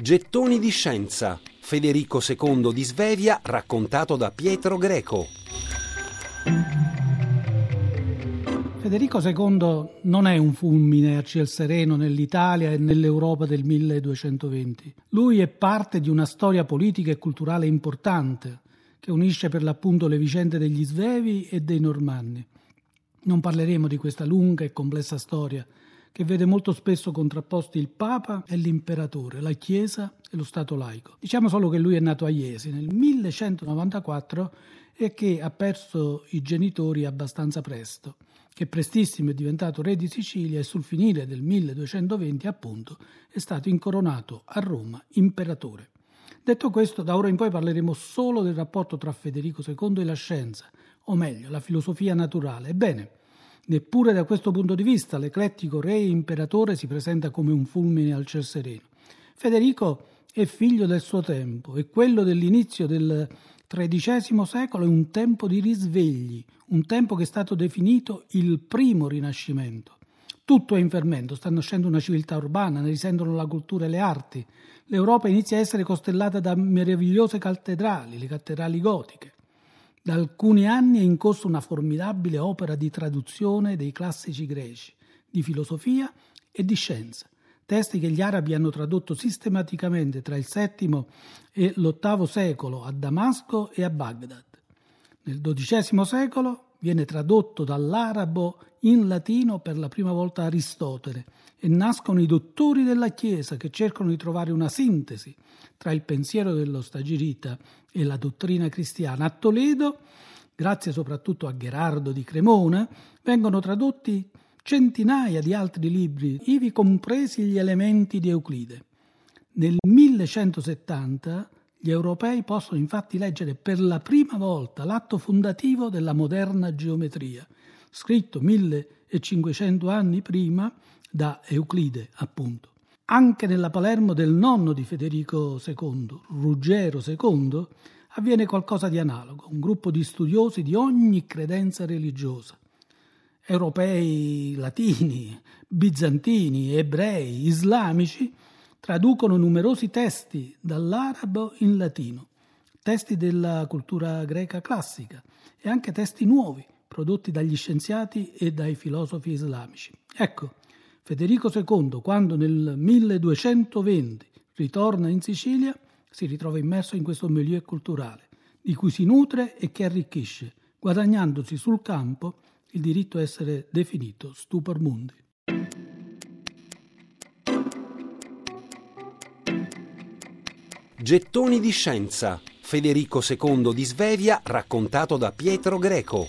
Gettoni di scienza. Federico II di Svevia raccontato da Pietro Greco. Federico II non è un fulmine a ciel sereno nell'Italia e nell'Europa del 1220. Lui è parte di una storia politica e culturale importante che unisce per l'appunto le vicende degli Svevi e dei Normanni. Non parleremo di questa lunga e complessa storia che vede molto spesso contrapposti il Papa e l'Imperatore, la Chiesa e lo Stato laico. Diciamo solo che lui è nato a Iesi nel 1194 e che ha perso i genitori abbastanza presto che prestissimo è diventato re di Sicilia e sul finire del 1220 appunto è stato incoronato a Roma imperatore. Detto questo, da ora in poi parleremo solo del rapporto tra Federico II e la scienza, o meglio, la filosofia naturale. Ebbene, neppure da questo punto di vista l'eclettico re imperatore si presenta come un fulmine al ciel sereno. Federico è figlio del suo tempo e quello dell'inizio del XIII secolo è un tempo di risvegli, un tempo che è stato definito il primo rinascimento. Tutto è in fermento, sta nascendo una civiltà urbana, ne risentono la cultura e le arti. L'Europa inizia a essere costellata da meravigliose cattedrali, le cattedrali gotiche. Da alcuni anni è in corso una formidabile opera di traduzione dei classici greci, di filosofia e di scienza testi che gli arabi hanno tradotto sistematicamente tra il VII e l'VIII secolo a Damasco e a Baghdad. Nel XII secolo viene tradotto dall'arabo in latino per la prima volta Aristotele e nascono i dottori della Chiesa che cercano di trovare una sintesi tra il pensiero dello stagirita e la dottrina cristiana. A Toledo, grazie soprattutto a Gherardo di Cremona, vengono tradotti centinaia di altri libri, ivi compresi gli elementi di Euclide. Nel 1170 gli europei possono infatti leggere per la prima volta l'atto fondativo della moderna geometria, scritto 1500 anni prima da Euclide, appunto. Anche nella Palermo del nonno di Federico II, Ruggero II, avviene qualcosa di analogo, un gruppo di studiosi di ogni credenza religiosa europei latini, bizantini, ebrei, islamici, traducono numerosi testi dall'arabo in latino, testi della cultura greca classica e anche testi nuovi prodotti dagli scienziati e dai filosofi islamici. Ecco, Federico II, quando nel 1220 ritorna in Sicilia, si ritrova immerso in questo milieu culturale, di cui si nutre e che arricchisce, guadagnandosi sul campo il diritto a essere definito stupor mundi. Gettoni di scienza. Federico II di Svevia raccontato da Pietro Greco.